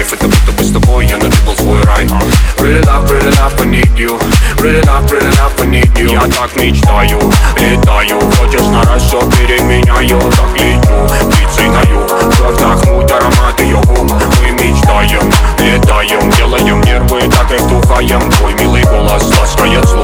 life Это будто бы с тобой я нащупал свой рай Real enough, real enough, I need you Real enough, real enough, I need you Я так мечтаю, летаю Хочешь на раз все переменяю Так лечу, птицей даю Вновь вдохнуть аромат ее губ Мы мечтаем, летаем Делаем нервы, так и вдухаем Твой милый голос ласкает зло